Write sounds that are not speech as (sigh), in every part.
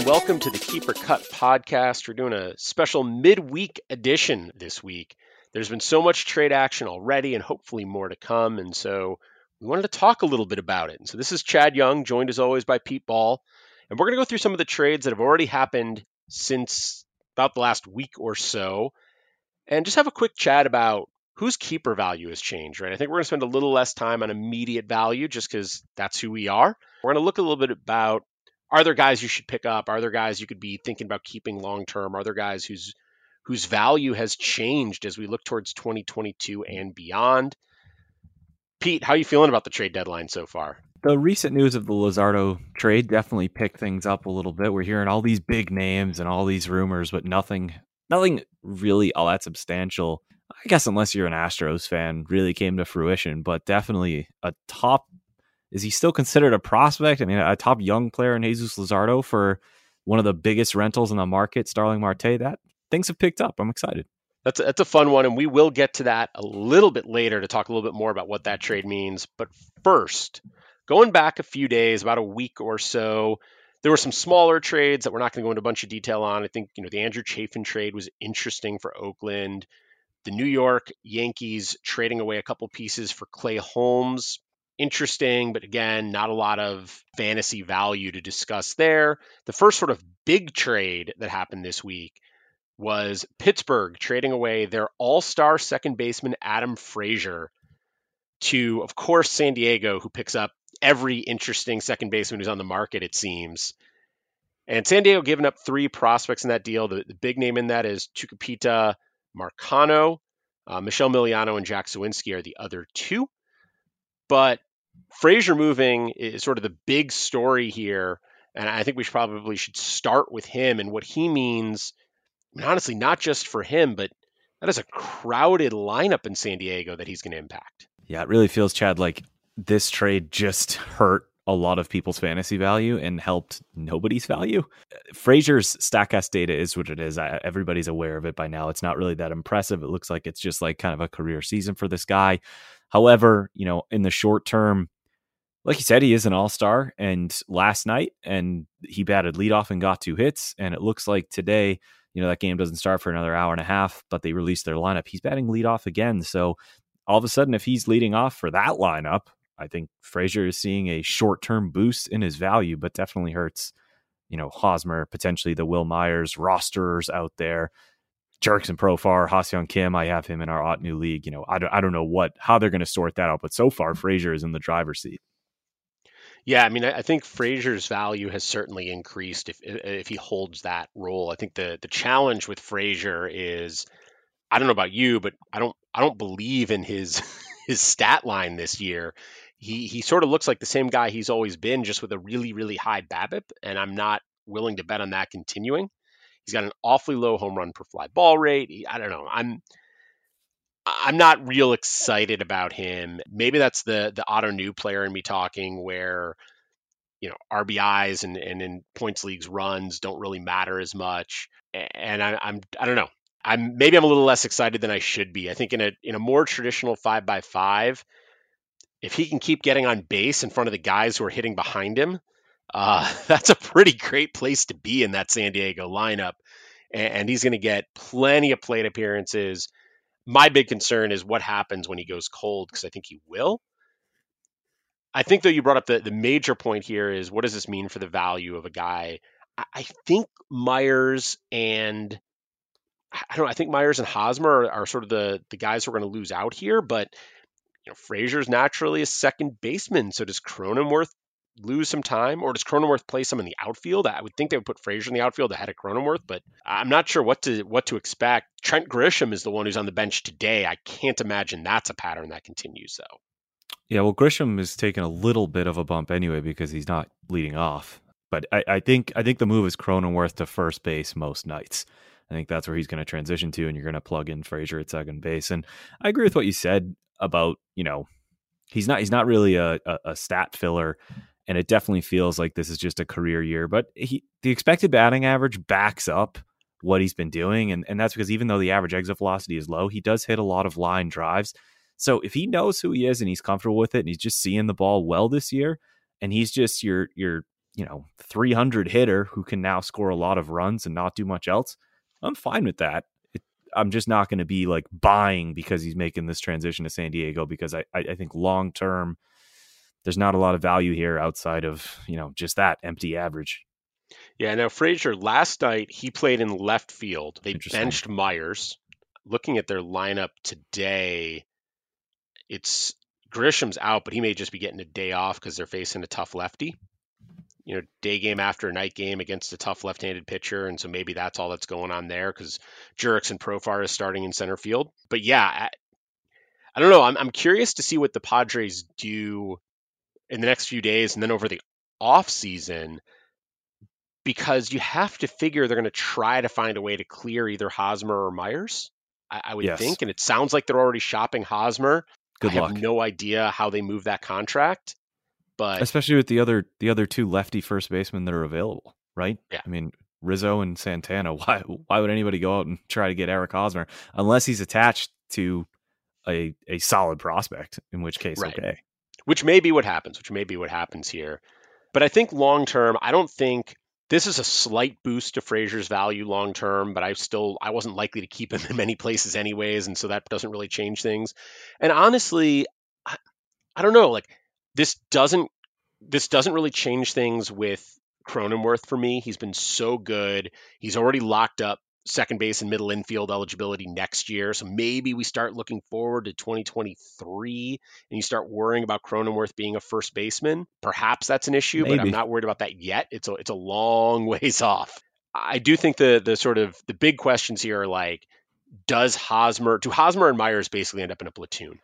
and welcome to the Keeper Cut podcast. We're doing a special midweek edition this week. There's been so much trade action already, and hopefully more to come. And so we wanted to talk a little bit about it. And so this is Chad Young, joined as always by Pete Ball. And we're going to go through some of the trades that have already happened since about the last week or so, and just have a quick chat about whose keeper value has changed, right? I think we're going to spend a little less time on immediate value just because that's who we are. We're going to look a little bit about are there guys you should pick up? Are there guys you could be thinking about keeping long term? Are there guys whose whose value has changed as we look towards 2022 and beyond? Pete, how are you feeling about the trade deadline so far? The recent news of the Luzardo trade definitely picked things up a little bit. We're hearing all these big names and all these rumors, but nothing nothing really all that substantial. I guess unless you're an Astros fan, really came to fruition, but definitely a top is he still considered a prospect? I mean, a top young player in Jesus Luzardo for one of the biggest rentals in the market, Starling Marte. That things have picked up. I'm excited. That's a, that's a fun one, and we will get to that a little bit later to talk a little bit more about what that trade means. But first, going back a few days, about a week or so, there were some smaller trades that we're not going to go into a bunch of detail on. I think you know the Andrew Chafin trade was interesting for Oakland. The New York Yankees trading away a couple pieces for Clay Holmes interesting, but again, not a lot of fantasy value to discuss there. The first sort of big trade that happened this week was Pittsburgh trading away their all star second baseman, Adam Frazier, to, of course, San Diego, who picks up every interesting second baseman who's on the market, it seems. And San Diego giving up three prospects in that deal. The, the big name in that is Tucupita Marcano. Uh, Michell Miliano and Jack Suwinski are the other two. But Frazier moving is sort of the big story here, and I think we should probably should start with him and what he means. I mean, honestly, not just for him, but that is a crowded lineup in San Diego that he's going to impact. Yeah, it really feels, Chad, like this trade just (laughs) hurt a lot of people's fantasy value and helped nobody's value. Frazier's Statcast data is what it is. everybody's aware of it by now. It's not really that impressive. It looks like it's just like kind of a career season for this guy. However, you know, in the short term, like you said, he is an all star. And last night, and he batted leadoff and got two hits. And it looks like today, you know, that game doesn't start for another hour and a half, but they released their lineup. He's batting leadoff again. So all of a sudden, if he's leading off for that lineup, I think Frazier is seeing a short term boost in his value, but definitely hurts, you know, Hosmer, potentially the Wil Myers rosters out there. Jurickson Profar, Ha-Seong Kim, I have him in our new league. You know, I don't, I don't know what how they're going to sort that out, but so far mm. Frazier is in the driver's seat. Yeah, I mean, I think Frazier's value has certainly increased if if he holds that role. I think the the challenge with Frazier is, I don't know about you, but I don't I don't believe in his (laughs) his stat line this year. He he sort of looks like the same guy he's always been, just with a really really high BABIP, and I'm not willing to bet on that continuing. He's got an awfully low home run per fly ball rate. He, I don't know. I'm I'm not real excited about him. Maybe that's the the Ottoneu player in me talking where you know RBIs and and in points leagues runs don't really matter as much. And I, I'm I don't know. I'm maybe I'm a little less excited than I should be. I think in a in a more traditional five by five, if he can keep getting on base in front of the guys who are hitting behind him, uh, (laughs) that's a pretty great place to be in that San Diego lineup. And, and he's going to get plenty of plate appearances. My big concern is what happens when he goes cold, because I think he will. I think, though, you brought up the, the major point here is what does this mean for the value of a guy? I, I think Myers and I don't know. I think Myers and Hosmer are, are sort of the the guys who are going to lose out here, but you know, Frazier's naturally a second baseman. So does Cronenworth lose some time, or does Cronenworth play some in the outfield? I would think they would put Frazier in the outfield ahead of Cronenworth, but I'm not sure what to what to expect. Trent Grisham is the one who's on the bench today. I can't imagine that's a pattern that continues, though. Yeah, well, Grisham is taking a little bit of a bump anyway because he's not leading off. But I, I think I think the move is Cronenworth to first base most nights. I think that's where he's going to transition to, and you're going to plug in Frazier at second base. And I agree with what you said about you know he's not he's not really a, a, a stat filler and it definitely feels like this is just a career year. But he, the expected batting average backs up what he's been doing, and and that's because even though the average exit velocity is low, he does hit a lot of line drives. So if he knows who he is and he's comfortable with it, and he's just seeing the ball well this year, and he's just your your you know, 300 hitter who can now score a lot of runs and not do much else, I'm fine with that. I'm just not going to be like buying because he's making this transition to San Diego because I, I think long term, there's not a lot of value here outside of, you know, just that empty average. Yeah, now Frazier, last night he played in left field. They benched Myers. Looking at their lineup today, it's Grisham's out, but he may just be getting a day off because they're facing a tough lefty. You know, day game after night game against a tough left-handed pitcher, and so maybe that's all that's going on there because Jurickson Profar is starting in center field. But yeah, I, I don't know. I'm I'm curious to see what the Padres do in the next few days, and then over the off season because you have to figure they're going to try to find a way to clear either Hosmer or Myers. I, I would yes. think, and it sounds like they're already shopping Hosmer. Good I luck. have no idea how they move that contract, but especially with the other the other two lefty first basemen that are available, right? Yeah. I mean Rizzo and Santana. (laughs) Why why would anybody go out and try to get Eric Hosmer unless he's attached to a a solid prospect? In which case, right. okay. Which may be what happens. Which may be what happens here. But I think long term, I don't think this is a slight boost to Frazier's value long term, but I still I wasn't likely to keep him (laughs) in many places anyways, and so that doesn't really change things. And honestly, I, I don't know, like this doesn't this doesn't really change things with Cronenworth for me. He's been so good. He's already locked up second base and middle infield eligibility next year. So maybe we start looking forward to 2023 and you start worrying about Cronenworth being a first baseman. Perhaps that's an issue, maybe. but I'm not worried about that yet. It's a, it's a long (laughs) ways off. I do think the the sort of the big questions here are like, does Hosmer, do Hosmer and Myers basically end up in a platoon?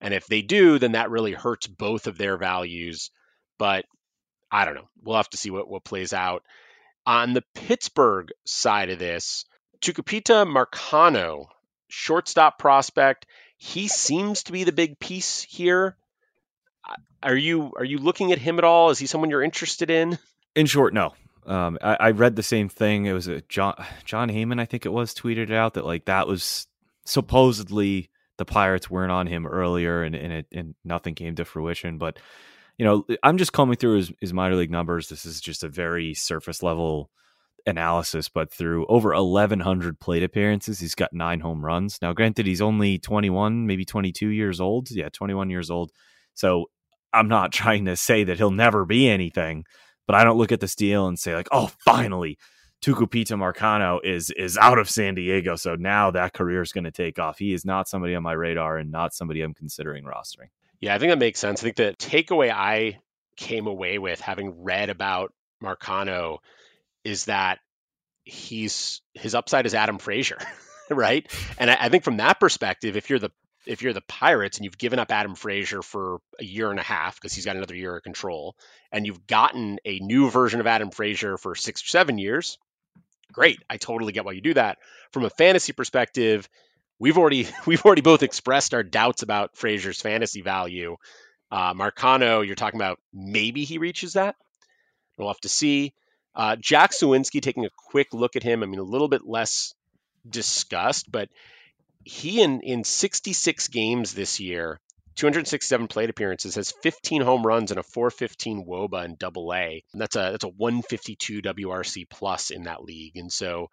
And if they do, then that really hurts both of their values. But I don't know. We'll have to see what, what plays out. On the Pittsburgh side of this, Tucupita Marcano, shortstop prospect, he seems to be the big piece here. Are you are you looking at him at all? Is he someone you're interested in? In short, no. Um, I, I, read the same thing. It was a John Jon Heyman, I think it was, tweeted out that like that was supposedly the Pirates weren't on him earlier, and and, it, and nothing came to fruition. But you know, I'm just combing through his, his minor league numbers. This is just a very surface level analysis, but through over 1,100 plate appearances, he's got nine home runs. Now, granted, he's only 21, maybe 22 years old. Yeah, 21 years old. So I'm not (laughs) trying to say that he'll never be anything, but I don't look at this deal and say, like, oh, finally, Tucupita Marcano is is out of San Diego. So now that career is going to take off. He is not somebody on my radar and not somebody I'm considering rostering. Yeah, I think that makes sense. I think the takeaway I came away with having read about Marcano is that he's his upside is Adam Frazier, (laughs) right? And I, I, think from that perspective, if you're the if you're the Pirates and you've given up Adam Frazier for a year and a half because he's got another year of control, and you've gotten a new version of Adam Frazier for six or seven years, great. I totally get why you do that. From a fantasy perspective, we've already (laughs) we've already both expressed our doubts about Frazier's fantasy value. Uh, Marcano, you're talking about maybe he reaches that. We'll have to see. Uh, Jack Suwinski, taking a quick look at him, I mean, a little bit less discussed, but he in in 66 games this year, 267 plate appearances, has 15 home runs and a 415 WOBA in Double A. That's a that's a 152 WRC plus in that league, and so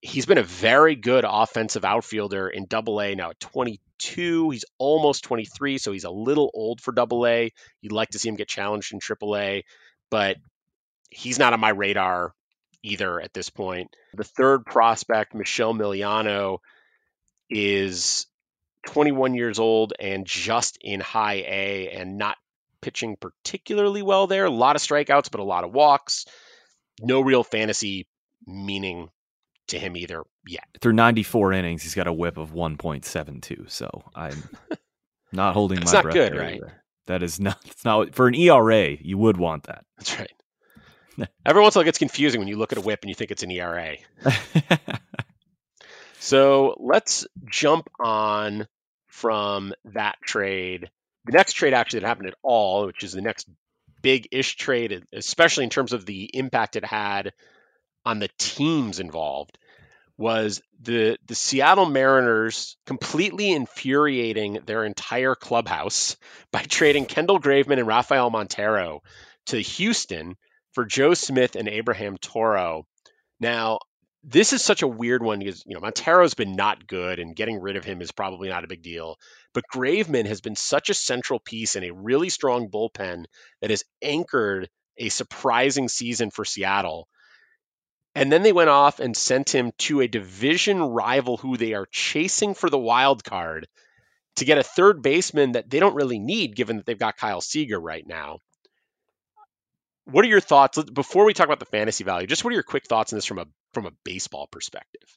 he's been a very good offensive outfielder in double A now at 22. He's almost 23, so he's a little old for double A. You'd like to see him get challenged in triple A, but he's not on my radar either at this point. The third prospect, Michell Miliano, is 21 years old and just in high A and not pitching particularly well there. A lot of strikeouts, but a lot of walks. No real fantasy meaning to him either yet. Through 94 innings, he's got a whip of 1.72. So I'm (laughs) not holding my not breath. good, right? That is not. It's not for an ERA. You would want that. That's right. (laughs) Every once in a while, it gets confusing when you look at a whip and you think it's an ERA. (laughs) so let's jump on from that trade. The next trade actually that happened at all, which is the next big ish trade, especially in terms of the impact it had on the teams involved was the the Seattle Mariners completely infuriating their entire clubhouse (laughs) by trading Kendall Graveman and Rafael Montero to Houston for Joe Smith and Abraham Toro. Now, this is such a weird one because you know Montero's been not good, and getting rid of him is probably not a big deal. But Graveman has been such a central piece in a really strong bullpen that has anchored a surprising season for Seattle. And then they went off and sent him to a division rival who they are chasing for the wild card to get a third baseman that they don't really need, given that they've got Kyle Seager right now. What are your thoughts before we talk about the fantasy value? Just what are your quick thoughts on this from a from a baseball perspective?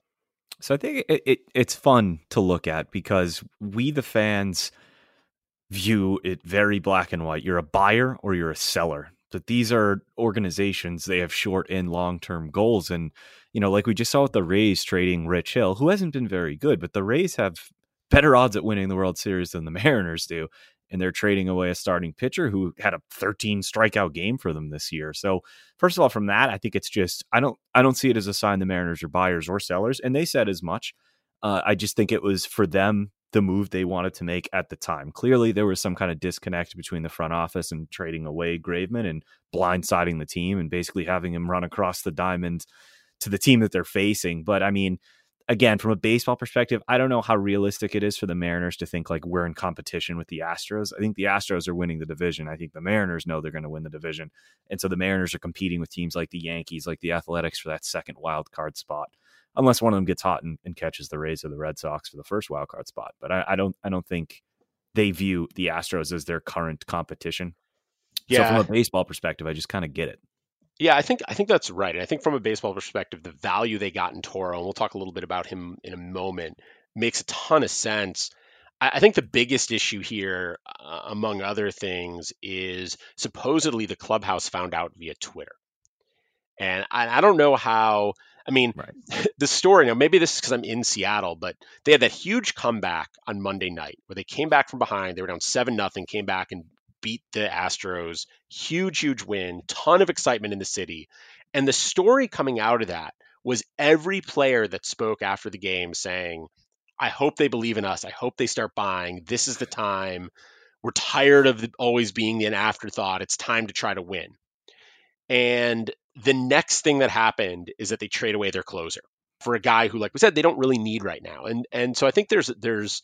So I think it, it, it's fun to look at because we the fans view it very black and white. You're a buyer or you're a seller. That these are organizations they have short and long term goals, and you know, like we just saw with the Rays trading Rich Hill, who hasn't been very good, but the Rays have better odds at winning the World Series than the (laughs) Mariners do. And they're trading away a starting pitcher who had a 13 strikeout game for them this year. So, first of all, from that, I think it's just I don't I don't see it as a sign the Mariners are buyers or sellers, and they said as much. Uh, I just think it was for them the move they wanted to make at the time. Clearly, there was some kind of disconnect between the front office and trading away Graveman and blindsiding the team and basically having him run across the diamond to the team that they're facing. But I mean, again, from a baseball perspective, I don't know how realistic it is for the Mariners to think like we're in competition with the Astros. I think the Astros are winning the division. I think the Mariners know they're going to win the division. And so the Mariners are competing with teams like the Yankees, like the Athletics for that second wild card spot. Unless one of them gets hot and, and catches the Rays or the Red Sox for the first wild card spot. But I, I don't I don't think they view the Astros as their current competition. Yeah. So from a baseball perspective, I just kind of get it. Yeah, I think I think that's right. And I think from a baseball perspective, the value they got in Toro, and we'll talk a little bit about him in a moment, makes a ton of sense. I, I think the biggest issue here, uh, among other things, is supposedly the clubhouse found out via Twitter. And I, I don't know how. I mean, right. (laughs) the story now. Maybe this is because I'm in Seattle, but they had that huge comeback on Monday night where they came back from behind. They were down seven nothing, came back and beat the Astros. Huge, huge win. Ton of excitement in the city. And the story coming out of that was every player that spoke after the game saying, I hope they believe in us. I hope they start buying. This is the time. We're tired of always being an afterthought. It's time to try to win. And the next thing that happened is that they trade away their closer for a guy who, like we said, they don't really need right now. And and so I think there's there's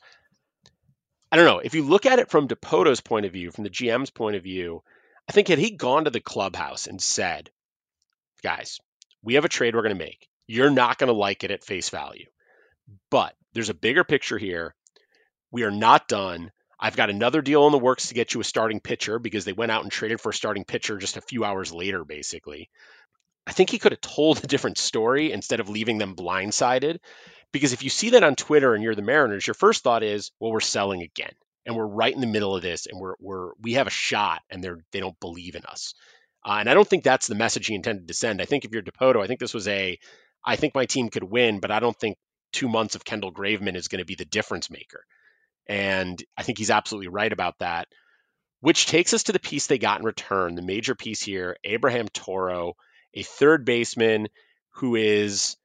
I don't know. If you look at it from Dipoto's point of view, from the GM's point of view, I think had he gone to the clubhouse and said, guys, we have a trade we're going to make. You're not going to like it at face value. But there's a bigger picture here. We are not done. I've got another deal in the works to get you a starting pitcher because they went out and traded for a starting pitcher just a few hours later, basically. I think he could have told a different story instead of leaving them blindsided. Because if you see that on Twitter and you're the Mariners, your first thought is, well, we're selling again. And we're right in the middle of this and we're we're we have a shot and they're they don't believe in us. Uh, and I don't think that's the message he intended to send. I think if you're Dipoto, I think this was a I think my team could win, but I don't think two months of Kendall Graveman is going to be the difference maker. And I think he's absolutely right about that. Which takes us to the piece they got in return, the major piece here, Abraham Toro, a third baseman who is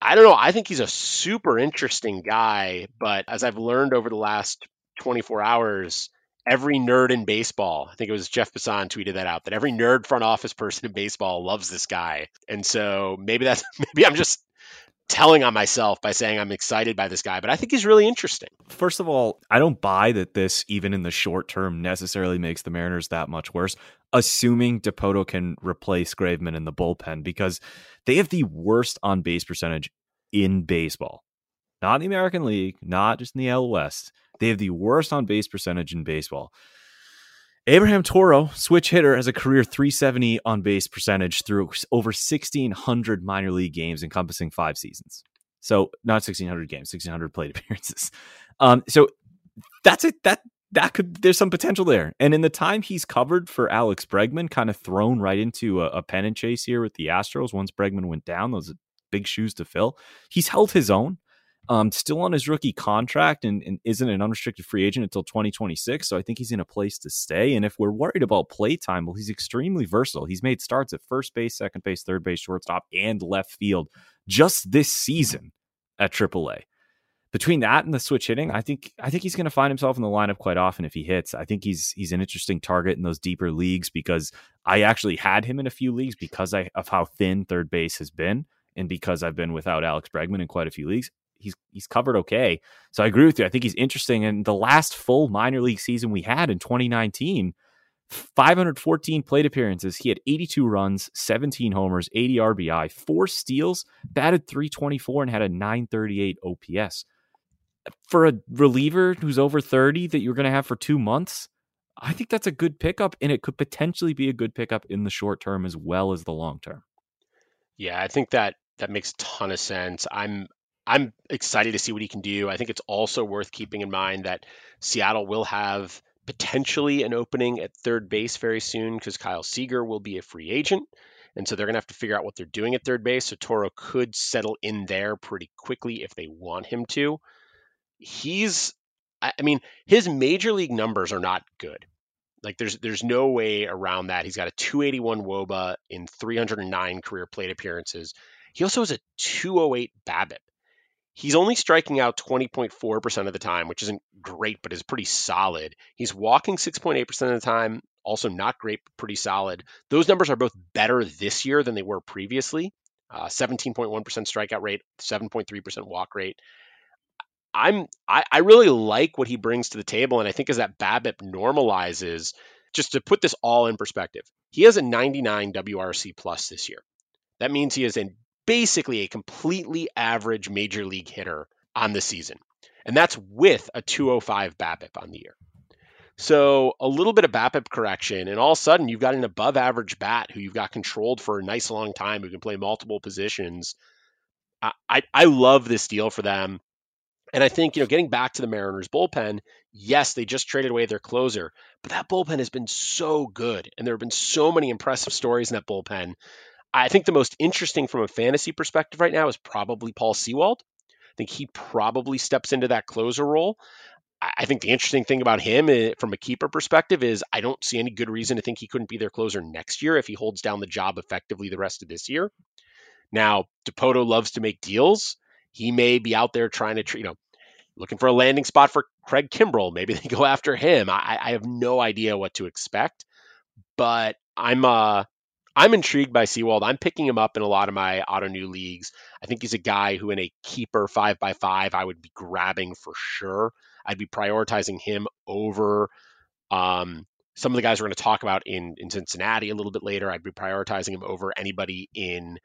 I don't know. I think he's a super interesting guy, but as I've learned over the last 24 hours, every nerd in baseball, I think it was Jeff Passan tweeted that out, that every nerd front office person in baseball loves this guy. And so maybe that's (laughs) maybe I'm just telling on myself by saying I'm excited by this guy, but I think he's really interesting. First of all, I don't buy that this, even in the short term, necessarily makes the Mariners that much worse, assuming Dipoto can replace Graveman in the bullpen because they have the worst on base percentage in baseball. Not in the American League, not just in the L West. They have the worst on base percentage in baseball. Abraham Toro, switch hitter, has a career 370 on base percentage through over 1,600 minor league games encompassing five seasons. So not 1,600 games, 1,600 plate (laughs) appearances. Um, so that's it. That that could there's some potential there. And in the time he's covered for Alex Bregman, kind of thrown right into a, a pennant chase here with the Astros. Once Bregman went down, those big shoes to fill. He's held his own um, still on his rookie contract and, and, isn't an unrestricted free agent until 2026. So I think he's in a place to stay. And if we're worried about play time, well, he's extremely versatile. He's made starts at first base, second base, third base, shortstop, and left field just this season at AAA. between that and the switch hitting, I think I think he's going to find himself in the lineup quite often if he hits. I think he's he's an interesting target in those deeper leagues because I actually had him in a few leagues because I, of how thin third base has been, and because I've been without Alex Bregman in quite a few leagues. He's he's covered okay, so I agree with you. I think he's interesting. And the last full minor league season we had in 2019, 514 plate appearances. He had 82 runs, 17 homers, 80 RBI, four steals, batted 324, and had a 938 OPS for a reliever who's over 30 that you're going to have for two months, I think that's a good pickup, and it could potentially be a good pickup in the short term as well as the long term. Yeah, I think that that makes a ton of sense. I'm I'm excited to see what he can do. I think it's also worth keeping in mind that Seattle will have potentially an opening at third base very soon because Kyle Seager will be a free agent. And so they're going to have to figure out what they're doing at third base. So Toro could settle in there pretty quickly if they want him to he's I mean, his major league numbers are not good. Like there's there's no way around that. He's got a 281 WOBA in 309 career plate appearances. He also has a 208 BABIP. He's only striking out 20.4% of the time, which isn't great, but is pretty solid. He's walking 6.8% of the time, also not great, but pretty solid. Those numbers are both better this year than they were previously. Uh, 17.1% strikeout rate, 7.3% walk rate. I'm I, I really like what he brings to the table, and I think as that BABIP normalizes, just to put this all in perspective, he has a 99 WRC plus this year. That means he is in basically a completely average major league hitter on the season, and that's with a 205 BABIP on the year. So a little bit of BABIP correction, and all of a sudden you've got an above average bat who you've got controlled for a nice long time, who can play multiple positions. I, I, I love this deal for them. And I think, you know, getting back to the Mariners bullpen, yes, they just traded away their closer, but that bullpen has been so good. And there have been so many impressive stories in that bullpen. I think the most interesting from a fantasy perspective right now is probably Paul Sewald. I think he probably steps into that closer role. I think the interesting thing about him eh, from a keeper perspective is I don't see any good reason to think he couldn't be their closer next year if he holds down the job effectively the rest of this year. Now, Dipoto loves to make deals he may be out there trying to, you know, looking for a landing spot for Craig Kimbrel. Maybe (laughs) they go after him. I, I have no idea what to expect, but I'm uh I'm intrigued by Sewald. I'm picking him up in a lot of my Ottoneu leagues. I think he's a guy who, in a keeper five by five, I would be grabbing for sure. I'd be prioritizing him over um, some of the guys we're going to talk about in in Cincinnati a little bit later. I'd be prioritizing him over anybody in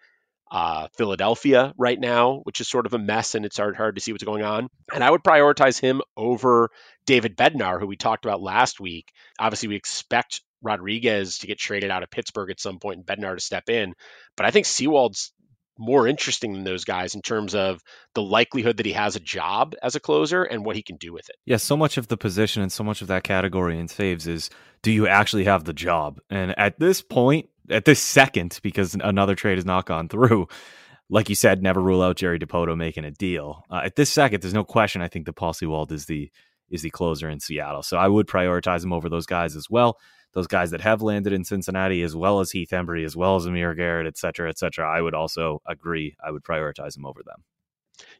uh, Philadelphia right now, which is sort of a mess and it's hard, hard to see what's going on. And I would prioritize him over David Bednar, who we talked about last week. Obviously, we expect Rodriguez to get traded out of Pittsburgh at some point and Bednar to step in. But I think Sewald's more interesting than those guys in terms of the likelihood that he has a job as a closer and what he can do with it. Yeah, so much of the position and so much of that category in saves is do you actually have the job? And at this point, at this second, because another trade has not gone through, like you said, never rule out Jerry Dipoto making a deal. Uh, at this second, there's no question. I think the Paul Sewald is the is the closer in Seattle, so I would prioritize him over those guys as well. Those guys that have landed in Cincinnati, as well as Heath Hembree, as well as Amir Garrett, et cetera, et cetera. I would also agree. I would prioritize him over them.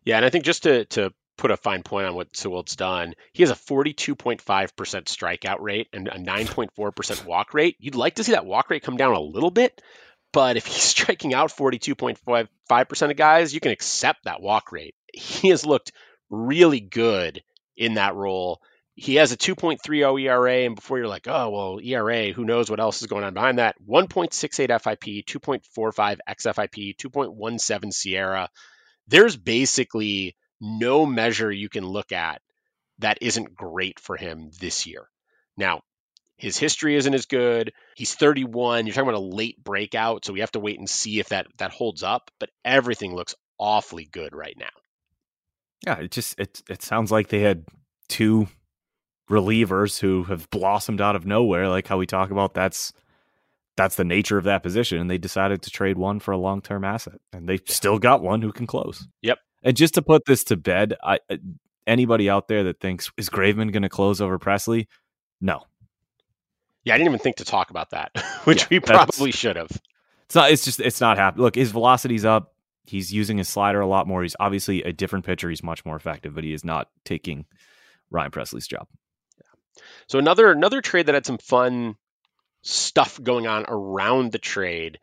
Yeah, and I think just to to put a fine point on what Sewald's done. He has a 42.5% strikeout rate and a 9.4% walk rate. You'd like to see that walk rate come down a little bit, but if he's (laughs) striking out 42.5% of guys, you can accept that walk rate. He has looked really good in that role. He has a 2.30 ERA, and before you're like, oh, well, ERA, who knows what else is going on behind that? 1.68 FIP, 2.45 XFIP, 2.17 SIERA. There's basically no measure you can look at that isn't great for him this year. Now, his history isn't as good. He's 31. You're talking about a late breakout, so we have to wait and see if that that holds up, but everything looks awfully good right now. Yeah, it just it it sounds like they had two relievers who have blossomed out of nowhere like how we talk about that's that's the nature of that position and they decided to trade one for a long-term asset and they still got one who can close. Yep. And just to put this to bed, I, uh, anybody out there that thinks is Graveman going to close over Pressly, No. Yeah, I didn't even think to talk about that, (laughs) which yeah, we probably should have. It's not. It's just. It's not happening. Look, his velocity's up. He's using his slider a lot more. He's obviously a different pitcher. He's much more effective, but he is not taking Ryan Pressly's job. So another another trade that had some fun stuff going on around the trade.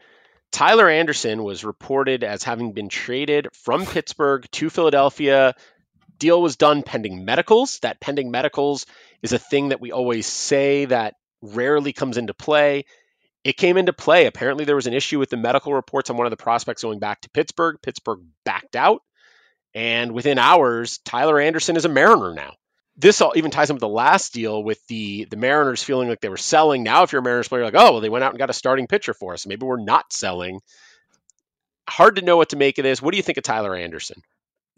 Tyler Anderson was reported as having been traded from Pittsburgh to Philadelphia. Deal was done pending medicals. That pending medicals is a thing that we always say that rarely comes into play. It came into play. Apparently, there was an issue with the medical reports on one of the prospects going back to Pittsburgh. Pittsburgh backed out. And within hours, Tyler Anderson is a Mariner now this all even ties in with the last deal with the the Mariners feeling like they were selling. Now, if you're a Mariners player, like, oh, well, they went out and got a starting pitcher for us. Maybe we're not selling. Hard to know what to make of this. What do you think of Tyler Anderson?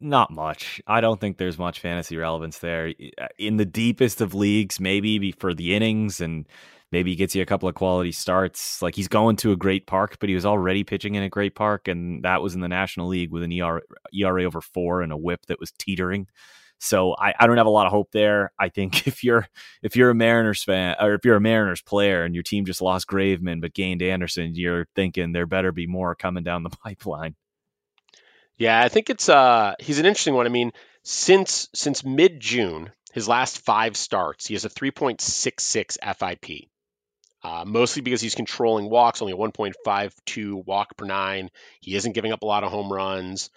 Not much. I don't think there's much fantasy relevance there. In the deepest of leagues, maybe for the innings and maybe he gets you a couple of quality starts. Like he's going to a great park, but he was already pitching in a great park, and that was in the National League with an ERA, ERA over four and a WHIP that was teetering. So I, I don't have a lot of hope there. I think (laughs) if you're if you're a Mariners fan or if you're a Mariners player and your team just lost Graveman but gained Anderson, you're thinking there better be more coming down the (laughs) pipeline. Yeah, I think it's uh he's an interesting one. I mean, since since mid June, his last five starts, he has a 3.66 FIP. Uh, mostly because he's controlling walks, only a 1.52 walk per nine. He isn't giving up a lot of home runs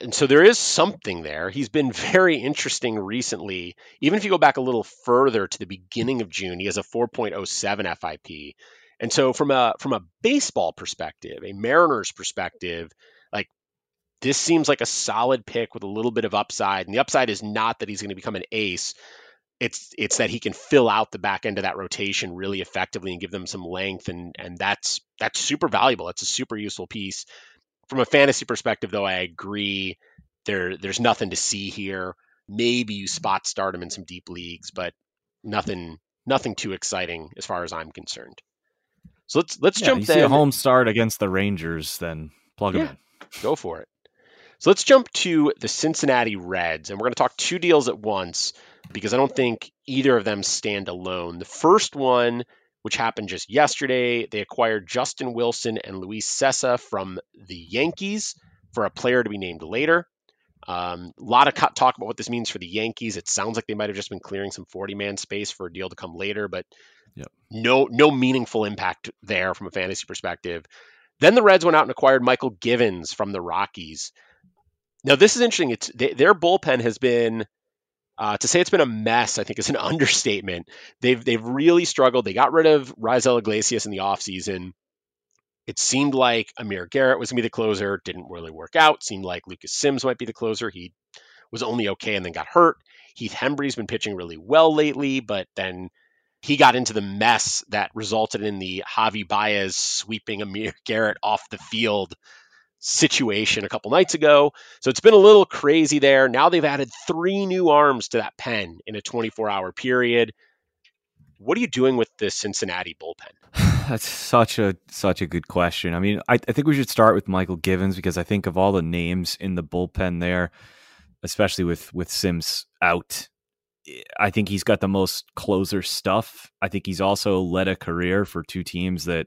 and so there is something there. He's been (laughs) very interesting recently. Even if you go back a little further to the beginning of June, he has a 4.07 FIP. And so from a from a baseball perspective, a Mariners perspective, like this seems like a solid pick with a little bit of upside. And the upside is not that he's going to become an ace. It's it's that he can fill out the back end of that rotation really effectively and give them some length and and that's that's super valuable. It's a super useful piece from a fantasy perspective, though, I agree. There, there's nothing to see here. Maybe you spot start him in some deep leagues, but nothing, nothing too exciting as far as I'm concerned. So let's let's yeah, jump. You see a home start against the Rangers, then plug yeah, them in. Go for it. So let's jump to the Cincinnati Reds, and we're going to talk two deals at once because I don't think either of them stand alone. The first one which happened just yesterday. They acquired Justin Wilson and Luis Cessa from the Yankees for a player to be named later. A um, lot of talk about what this means for the Yankees. It sounds like they might have just been clearing some 40 man space for a deal to come later, but yep. no no meaningful impact there from a fantasy perspective. Then the Reds went out and acquired Mychal Givens from the Rockies. Now this is interesting. It's they, their bullpen has been uh, to say it's been a mess, I think, is an (laughs) understatement. They've they've really struggled. They got rid of Raisel Iglesias in the offseason. It seemed like Amir Garrett was going to be the closer. Didn't really work out. Seemed like Lucas Sims might be the closer. He was only okay and then got hurt. Heath Hembree's been pitching really well lately, but then he got into the mess that resulted in the Javi Baez sweeping Amir (laughs) Garrett off the field situation a couple nights ago. So it's been a little crazy there. Now they've added three new arms to that pen in a 24 hour period. What are you doing with the Cincinnati bullpen? (sighs) That's such a such a good question. I mean, I, I think we should start with Mychal Givens because I think of all the names in the bullpen there, especially with with Sims out, I think he's got the most closer stuff. I think he's also led a career for two teams that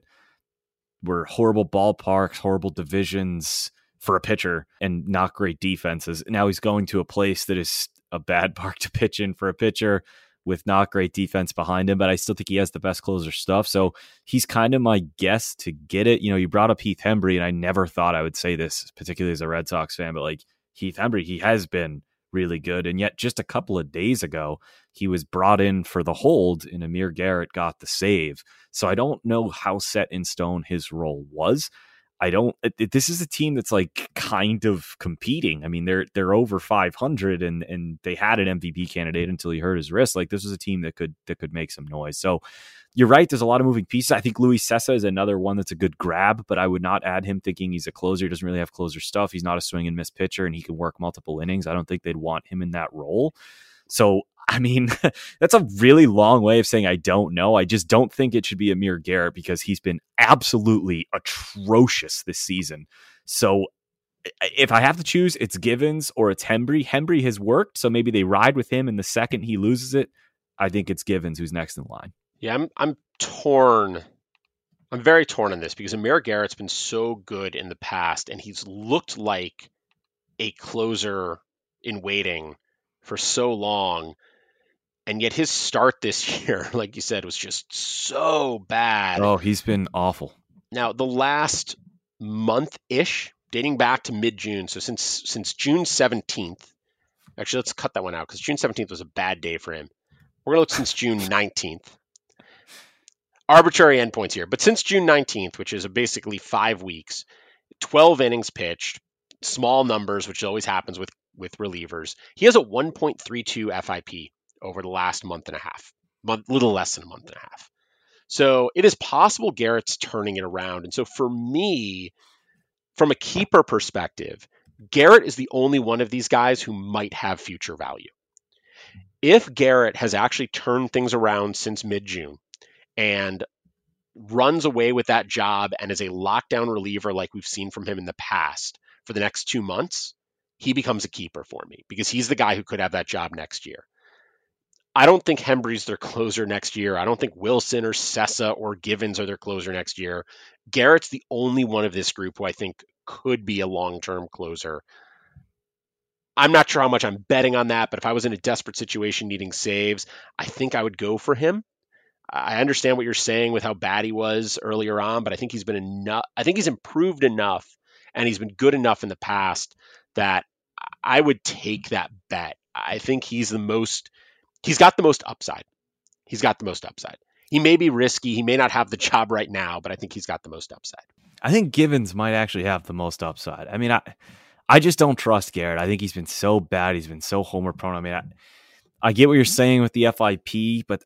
were horrible ballparks, horrible divisions for a pitcher, and not great defenses. Now he's going to a place that is a bad (laughs) park to pitch in for a pitcher with not great defense behind him, but I still think he has the best closer stuff. So he's kind of my guess to get it. You know, you brought up Heath Hembree, and I never thought I would say this, particularly as a Red Sox fan, but like Heath Hembree, he has been really good. And yet, just a couple of days ago, he was brought in for the hold, and Amir Garrett got the save. So I don't know how set in stone his role was. I don't. It, this is a team that's like kind of competing. I mean, they're they're over 500, and and they had an MVP candidate until he hurt his wrist. Like this was a team that could that could make some noise. So you're right. There's a lot of moving pieces. I think Luis Cessa is another one that's a good grab, but I would not add him thinking he's a closer. He doesn't really have closer stuff. He's not a swing and miss pitcher, and he can work multiple innings. I don't think they'd want him in that role. So I mean, (laughs) that's a really long way of saying I don't know. I just don't think it should be Amir Garrett because he's been absolutely atrocious this season. So if I have to choose, it's Givens or it's Hembree. Hembree has worked, so maybe they ride with him, and the second he loses it, I think it's Givens who's next in line. Yeah, I'm I'm torn I'm very torn on this because Amir Garrett's been so good in the past, and he's looked like a closer in waiting for so long. And yet his start this (laughs) year, like you said, was just so bad. Oh, he's been awful. Now, the last month ish, dating back to mid June, so since since June 17th, actually, let's cut that one out because June 17th was a bad day for him. We're going to look since June (laughs) 19th. Arbitrary endpoints here, but since June 19th, which is basically five weeks, 12 innings pitched, small numbers, which always happens with with relievers. He has a 1.32 FIP over the last month and a half, month, little less than a month and a half. So it is possible Garrett's turning it around. And so for me, from a keeper perspective, Garrett is the only one of these guys who might have future value. If Garrett has actually turned things around since mid June and runs away with that job and is a lockdown reliever like we've seen from him in the past for the next two months, he becomes a keeper for me because he's the guy who could have that job next year. I don't think Hembree's their closer next year. I don't think Wilson or Cessa or Givens are their closer next year. Garrett's the only one of this group who I think could be a long term closer. I'm not sure how much I'm betting on that, but if I was in a desperate situation needing saves, I think I would go for him. I understand what you're saying with how bad he was earlier on, but I think he's been enough. I think he's improved enough and he's been good enough in the past that I would take that bet. I think he's the most he's got the most upside. He's got the most upside. He may be risky. He may not have the job right now, but I think he's got the most upside. I think Givens might actually have the most upside. I mean, I I just don't trust Garrett. I think he's been so bad. He's been so homer prone. I mean, I, I get what you're saying with the FIP, but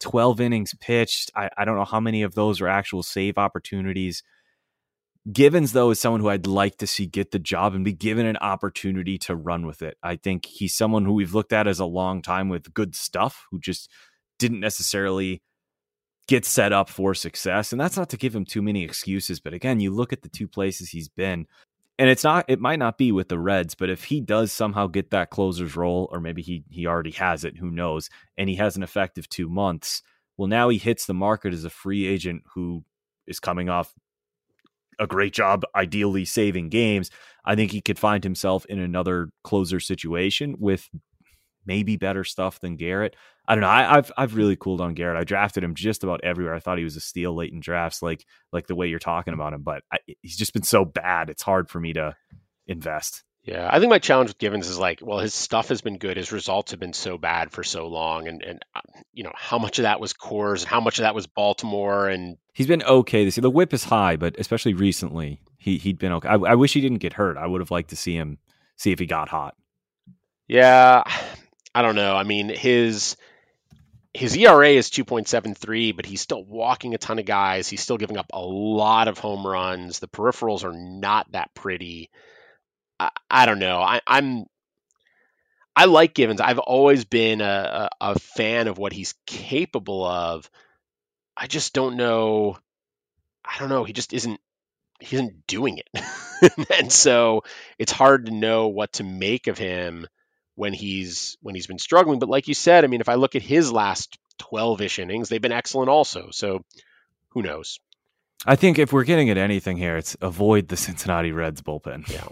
12 innings pitched. I, I don't know how many of those are actual save opportunities. Givens, though, is someone who I'd like to see get the job and be given an opportunity to run with it. I think he's someone who we've looked at as a long time with good stuff, who just didn't necessarily get set up for success. And that's not to give him too many excuses. But again, you look at the two places he's been, and it's not, it might not be with the Reds, but if he does somehow get that closer's role, or maybe he, he already has it, who knows, and he has an effective two months, well, now he hits the market as a free agent who is coming off a great job, ideally saving games. I think he could find himself in another closer situation with maybe better stuff than Garrett. I don't know. I, have I've really cooled on Garrett. I drafted him just about everywhere. I thought he was a steal late in drafts, like like the way you're talking about him. But I, he's just been so bad. It's hard for me to invest. Yeah, I think my challenge with Givens is like, well, his stuff has been good. His results have been so bad for so long, and and uh, you know how much of that was Coors, and how much of that was Baltimore, and he's been okay this year. The WHIP is high, but especially recently, he he'd been okay. I, I wish he didn't get hurt. I would have liked to see him see if he got hot. Yeah, I don't know. I mean, his his ERA is 2.73, but he's still walking a ton of guys. He's still giving up a lot of home runs. The peripherals are not that pretty. I, I don't know. I, am I like Givens. I've always been a, a, a fan of what he's capable of. I just don't know. I don't know. He just isn't. He isn't doing it, (laughs) and so it's hard to know what to make of him when he's when he's been struggling. But like you said, I mean, if I look at his last twelve-ish innings, they've been excellent also. So who knows? I think if we're getting at anything here, it's avoid the Cincinnati Reds bullpen. Yeah.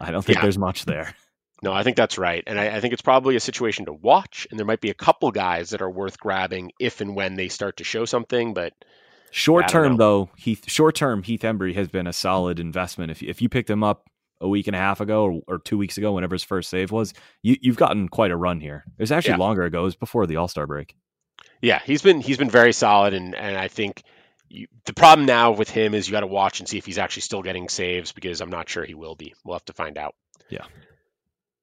I don't think yeah. there's much there. No, I think that's right. And I, I, think it's probably a situation to watch. And there might be a couple guys that are worth grabbing if and when they start to show something. But short term, though, Heath, short term, Heath Hembree has been a solid investment. If, if you picked him up a week and a half ago or, or two weeks ago, whenever his first save was, you, have gotten quite a run here. It was actually yeah. longer ago. It was before the All Star break. Yeah, he's been he's been very solid, and and I think you, the problem now with him is you got to watch and see if he's actually still getting saves because I'm not sure he will be. We'll have to find out. Yeah.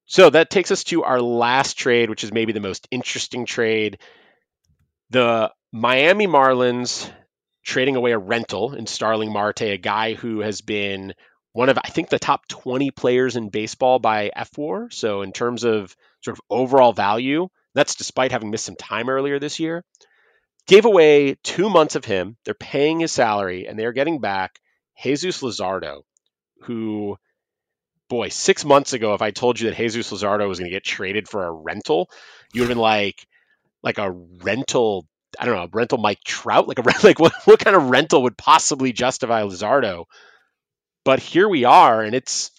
So that takes us to our last trade, which is maybe the most interesting trade. The Miami Marlins trading away a rental in Starling Marte, a guy who has been one of, I think, the top 20 players in baseball by fWAR. So, in terms of sort of overall value, that's despite having missed some time earlier this year gave away two months of him. They're paying his salary and they're getting back Jesus Luzardo, who, boy, six months ago, if I told you that Jesus Luzardo was going to get traded for a rental, you would have been like, like a rental. I don't know, a rental Mike Trout, like a (laughs) like what what kind of rental would possibly justify Luzardo? But here we are, and it's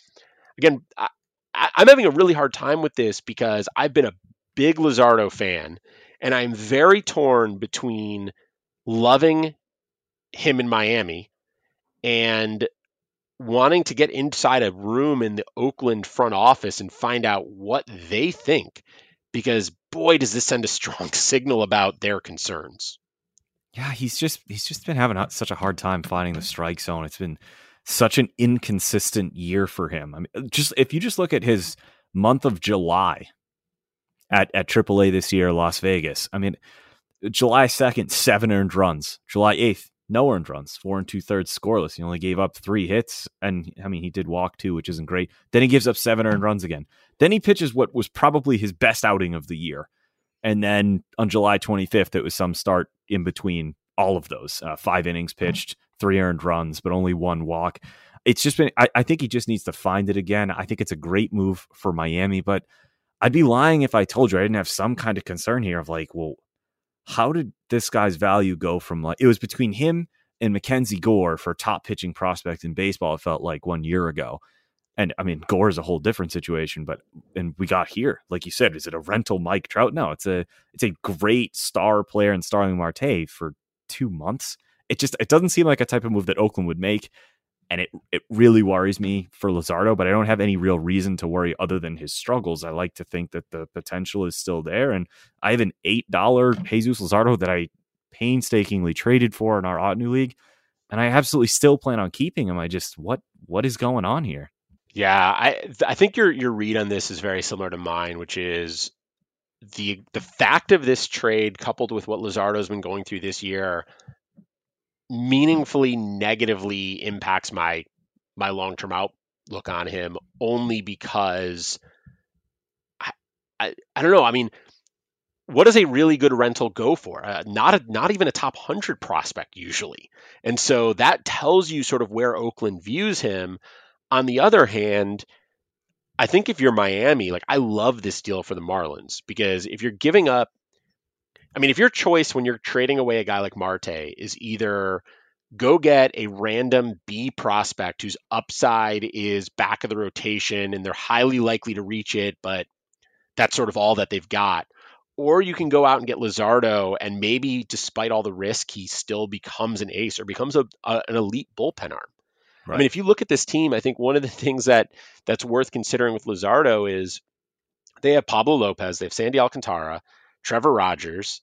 again, I, I'm having a really hard time with this because I've been a big Luzardo fan, and I'm very torn between loving him in Miami and wanting to get inside a room in the Oakland front office and find out what they think because boy does this send a strong (laughs) signal about their concerns. Yeah, he's just he's just been having such a hard time finding the strike zone. It's been such an inconsistent year for him. I mean, just if you just look at his month of July at at AAA this year, Las Vegas. I mean, July second, seven earned runs. July eighth, no earned runs, four and two thirds scoreless. He only gave up three hits, and I mean he did walk two, which isn't great. Then he gives up seven earned runs again. Then he pitches what was probably his best outing of the year, and then on July 25th, it was some start in between all of those uh, five innings pitched, three earned runs, but only one walk. It's just been. I, I think he just needs to find it again. I think it's a great move for Miami, but I'd be lying if I told you I didn't have some kind of concern here of like, well, how did this guy's value go from like it was between him and MacKenzie Gore for top pitching prospect in baseball, it felt like one year ago. And I mean, Gore is a whole different situation, but and we got here, like you said, is it a rental Mike Trout? No, it's a it's a great star player in Starling Marte for two months. It just it doesn't seem like a type of move that Oakland would make and it it really worries me for Luzardo, but I don't have any real reason to worry other than his struggles. I like to think that the potential is still there, and I have an eight dollar Jesus Luzardo that I painstakingly traded for in our Ottoneu league, and I absolutely still plan on keeping him. I just what what is going on here? Yeah, I I think your your read on this is very similar to mine, which is the the fact of this trade coupled with what Luzardo's been going through this year meaningfully negatively impacts my my long term outlook on him only because I, I, I don't know. I mean, what does a really good rental go for? Uh, not a, not even a top hundred prospect usually, and so that tells you sort of where Oakland views him. On the other hand, I think if you're Miami, like I love this deal for the Marlins because if you're giving up I mean, if your choice when you're trading away a guy like Marte is either go get a random B prospect whose upside is back of the rotation and they're highly likely to reach it, but that's sort of all that they've got. Or you can go out and get Luzardo, and maybe despite all the risk, he still becomes an ace or becomes a, a an elite bullpen arm. Right. I mean, if you look at this team, I think one of the (laughs) things that that's worth considering with Luzardo is they have Pablo Lopez, they have Sandy Alcantara, Trevor Rogers,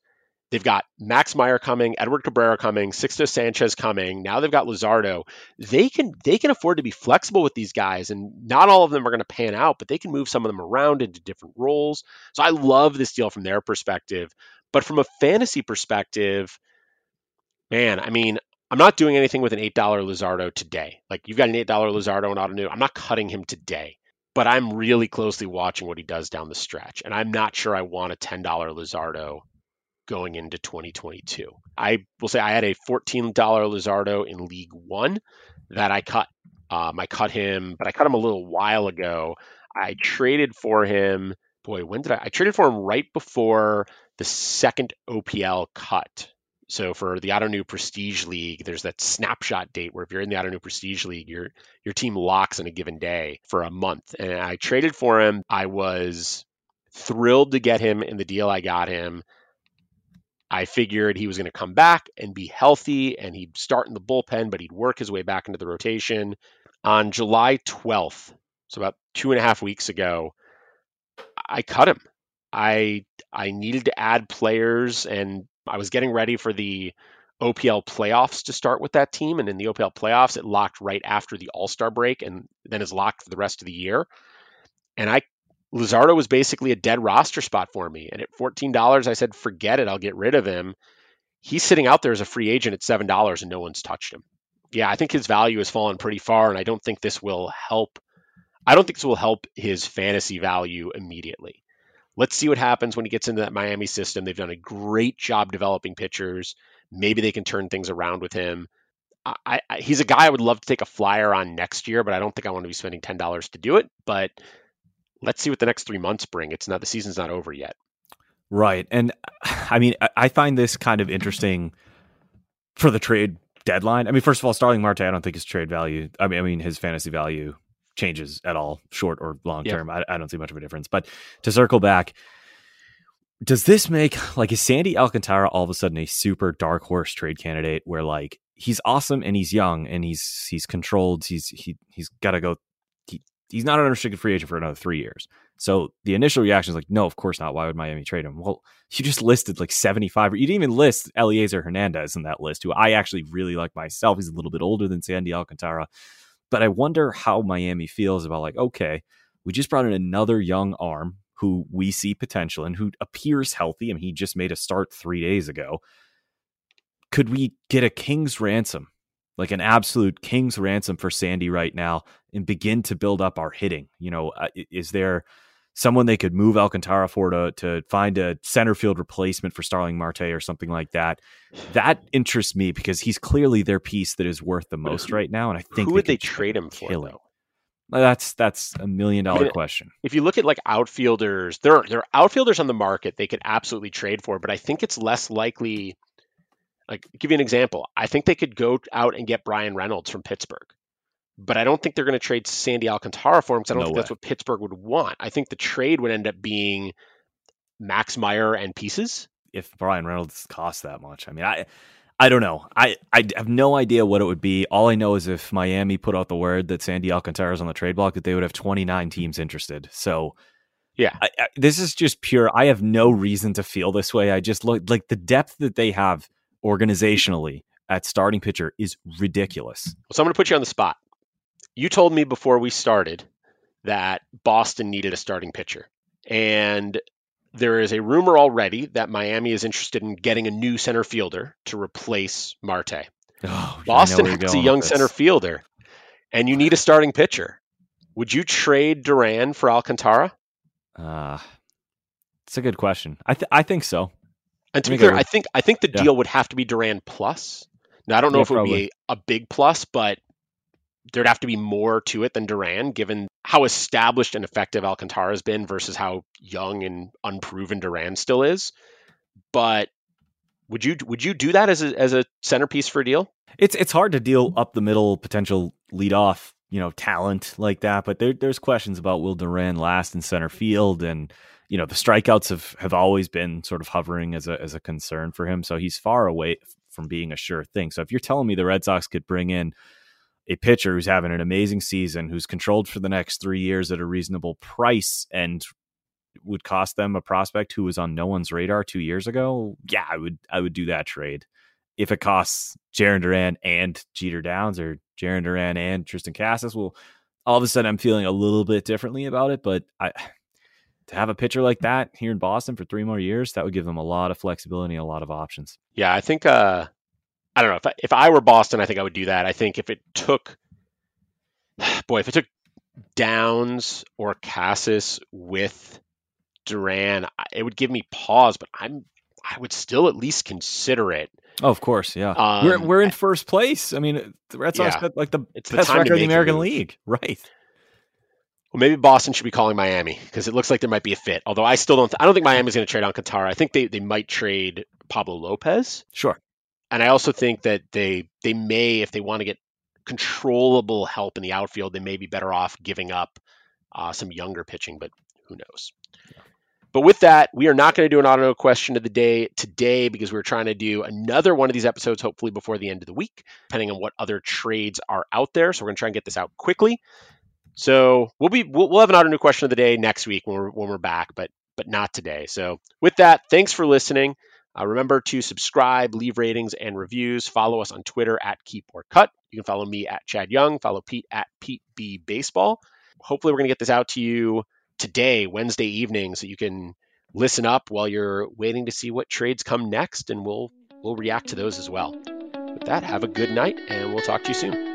They've got Max Meyer coming, Edward Cabrera coming, Sixto Sanchez coming. Now they've got Luzardo. They can they can afford to be flexible with these guys, and not all of them are going to pan out, but they can move some of them around into different roles. So I love this deal from their perspective. But from a fantasy perspective, man, I mean, I'm not doing anything with an $8 Luzardo today. Like you've got an $8 Luzardo and Ottoneu. I'm not cutting him today, but I'm really closely watching what he does down the stretch. And I'm not sure I want a $10 Luzardo going into 2022. I will say I had a $14 Luzardo in League One that I cut. Um, I cut him, but I cut him a little while ago. I traded for him. Boy, when did I? I traded for him right before the second OPL cut. So for the Ottoneu Prestige League, there's that snapshot date where if you're in the Ottoneu Prestige League, your your team locks in a given day for a month. And I traded for him. I was thrilled to get him in the deal I got him. I figured he was going to come back and be healthy and he'd start in the bullpen, but he'd work his way back into the rotation. On July 12th, so about two and a half weeks ago, I cut him. I I needed to add players and I was getting ready for the OPL playoffs to start with that team. And in the OPL playoffs, it locked right after the All Star break and then is locked for the rest of the year. And I Luzardo was basically a dead roster spot for me. And at $14, I said, forget it. I'll get rid of him. He's sitting out there as a free agent at $7 and no one's touched him. Yeah, I think his value has fallen pretty far. And I don't think this will help. I don't think this will help his fantasy value immediately. Let's see what happens when he gets into that Miami system. They've done a great job developing pitchers. Maybe they can turn things around with him. I, I, he's a guy I would love to take a flyer on next year, but I don't think I want to be spending $10 to do it. But let's see what the next three months bring. It's not the season's not over yet. Right. And (sighs) I mean, I find this kind of interesting for the trade deadline. I mean, first of all, Starling Marte, I don't think his trade value, I mean, I mean his fantasy value changes at all, short or long term. I, I don't see much of a difference. But to circle back, does this make like is Sandy Alcantara all of a sudden a super dark horse trade candidate where like he's awesome and he's young and he's he's controlled he's he he's got to go he's not an unrestricted free agent for another three years so the initial reaction is like no of course not why would Miami trade him well (laughs) you just listed like 75 you didn't even list Elieser Hernandez in that list who I actually really like myself he's a little bit older than Sandy Alcantara but I wonder how Miami feels about like okay we just brought in another young arm who we see potential and who appears healthy. I mean, he just made a start three days ago. Could we get a king's ransom, like an absolute king's ransom for Sandy right now, and begin to build up our hitting? You know, uh, is there someone they could move Alcantara for to to find a center field replacement for Starling Marte or something like that? That interests me because he's clearly their piece that is worth the most right now, and I think who would they trade him for? Though? That's that's a million dollar question. If you look at like outfielders, there are there are outfielders on the market they could absolutely trade for, but I think it's less likely. Like, give you an example. I think they could go out and get Bryan Reynolds from Pittsburgh, but I don't think they're going to trade Sandy Alcantara for him because I don't no think way. that's what Pittsburgh would want. I think the trade would end up being Max Meyer and pieces. If Bryan Reynolds costs that much, I mean, I I don't know. I, I have no idea what it would be. All I know is if Miami put out the word that Sandy Alcantara is on the trade block, that they would have 29 teams interested. So, yeah, I, I, this is just pure. I have no reason to feel this way. I just look like the depth that they have organizationally at starting pitcher is ridiculous. So I'm going to put you on the spot. You told me before we started that Boston needed a starting pitcher. And there is a rumor already that Miami is interested in getting a new center fielder to replace Marte. Oh, Boston has a young center fielder, and you need a starting pitcher. Would you trade Duran for Alcantara? Uh, it's a good question. I th- I think so. And to be clear, I think I think the yeah. deal would have to be Duran plus. Now I don't know yeah, if it would be a, a big plus, but there'd have to be more to it than Duran, given how established and effective Alcantara has been versus how young and unproven Duran still is. But would you would you do that as a as a centerpiece for a deal? It's it's hard to deal up the middle potential lead off, you know, talent like that. But there, there's questions about will Duran last in center field and you know the strikeouts have have always been sort of hovering as a as a concern for him. So he's far away from being a sure thing. So if you're telling me the Red Sox could bring in a pitcher who's having an amazing season, who's controlled for the next three years at a reasonable price, and would cost them a prospect who was on no one's radar two years ago, yeah, I would I would do that trade. If it costs Jarren Duran and Jeter Downs or Jarren Duran and Triston Casas, well, all of a sudden I'm feeling a little bit differently about it. But I to have a pitcher like that here in Boston for three more years, that would give them a lot of flexibility and a lot of options. Yeah, I think uh I don't know if I, if I were Boston, I think I would do that. I think if it took, (sighs) boy, if it took Downs or Casas with Duran, it would give me pause. But I'm I would still at least consider it. Oh, of course, yeah. Um, we're we're in first place. I mean, the Red Sox yeah, got like the best the record in the American League, (laughs) right? Well, maybe Boston should be calling Miami because it looks like there might be a fit. Although I still don't, th- I don't think Miami's going to trade Alcantara. I think they, they might trade Pablo Lopez. Sure and I also think that they they may, if they want to get controllable help in the outfield, they may be better off giving up uh, some younger pitching, but who knows? But with that, we are not going to do an auto question of the day today because we're trying to do another one of these episodes, hopefully before the end of the week, depending on what other trades are out there. So we're going to try and get this out quickly. So we'll be we'll, we'll have an new question of the day next week when we're when we're back, but but not today. So with that, thanks for listening. Uh, remember to subscribe, leave ratings and reviews. Follow us on Twitter at Keep or Cut. You can follow me at Chad Young. Follow Pete at Pete B Baseball. Hopefully, we're going to get this out to you today, Wednesday evening, so you can listen up while you're waiting to see what trades come next, and we'll we'll react to those as well. With that, have a good night, and we'll talk to you soon.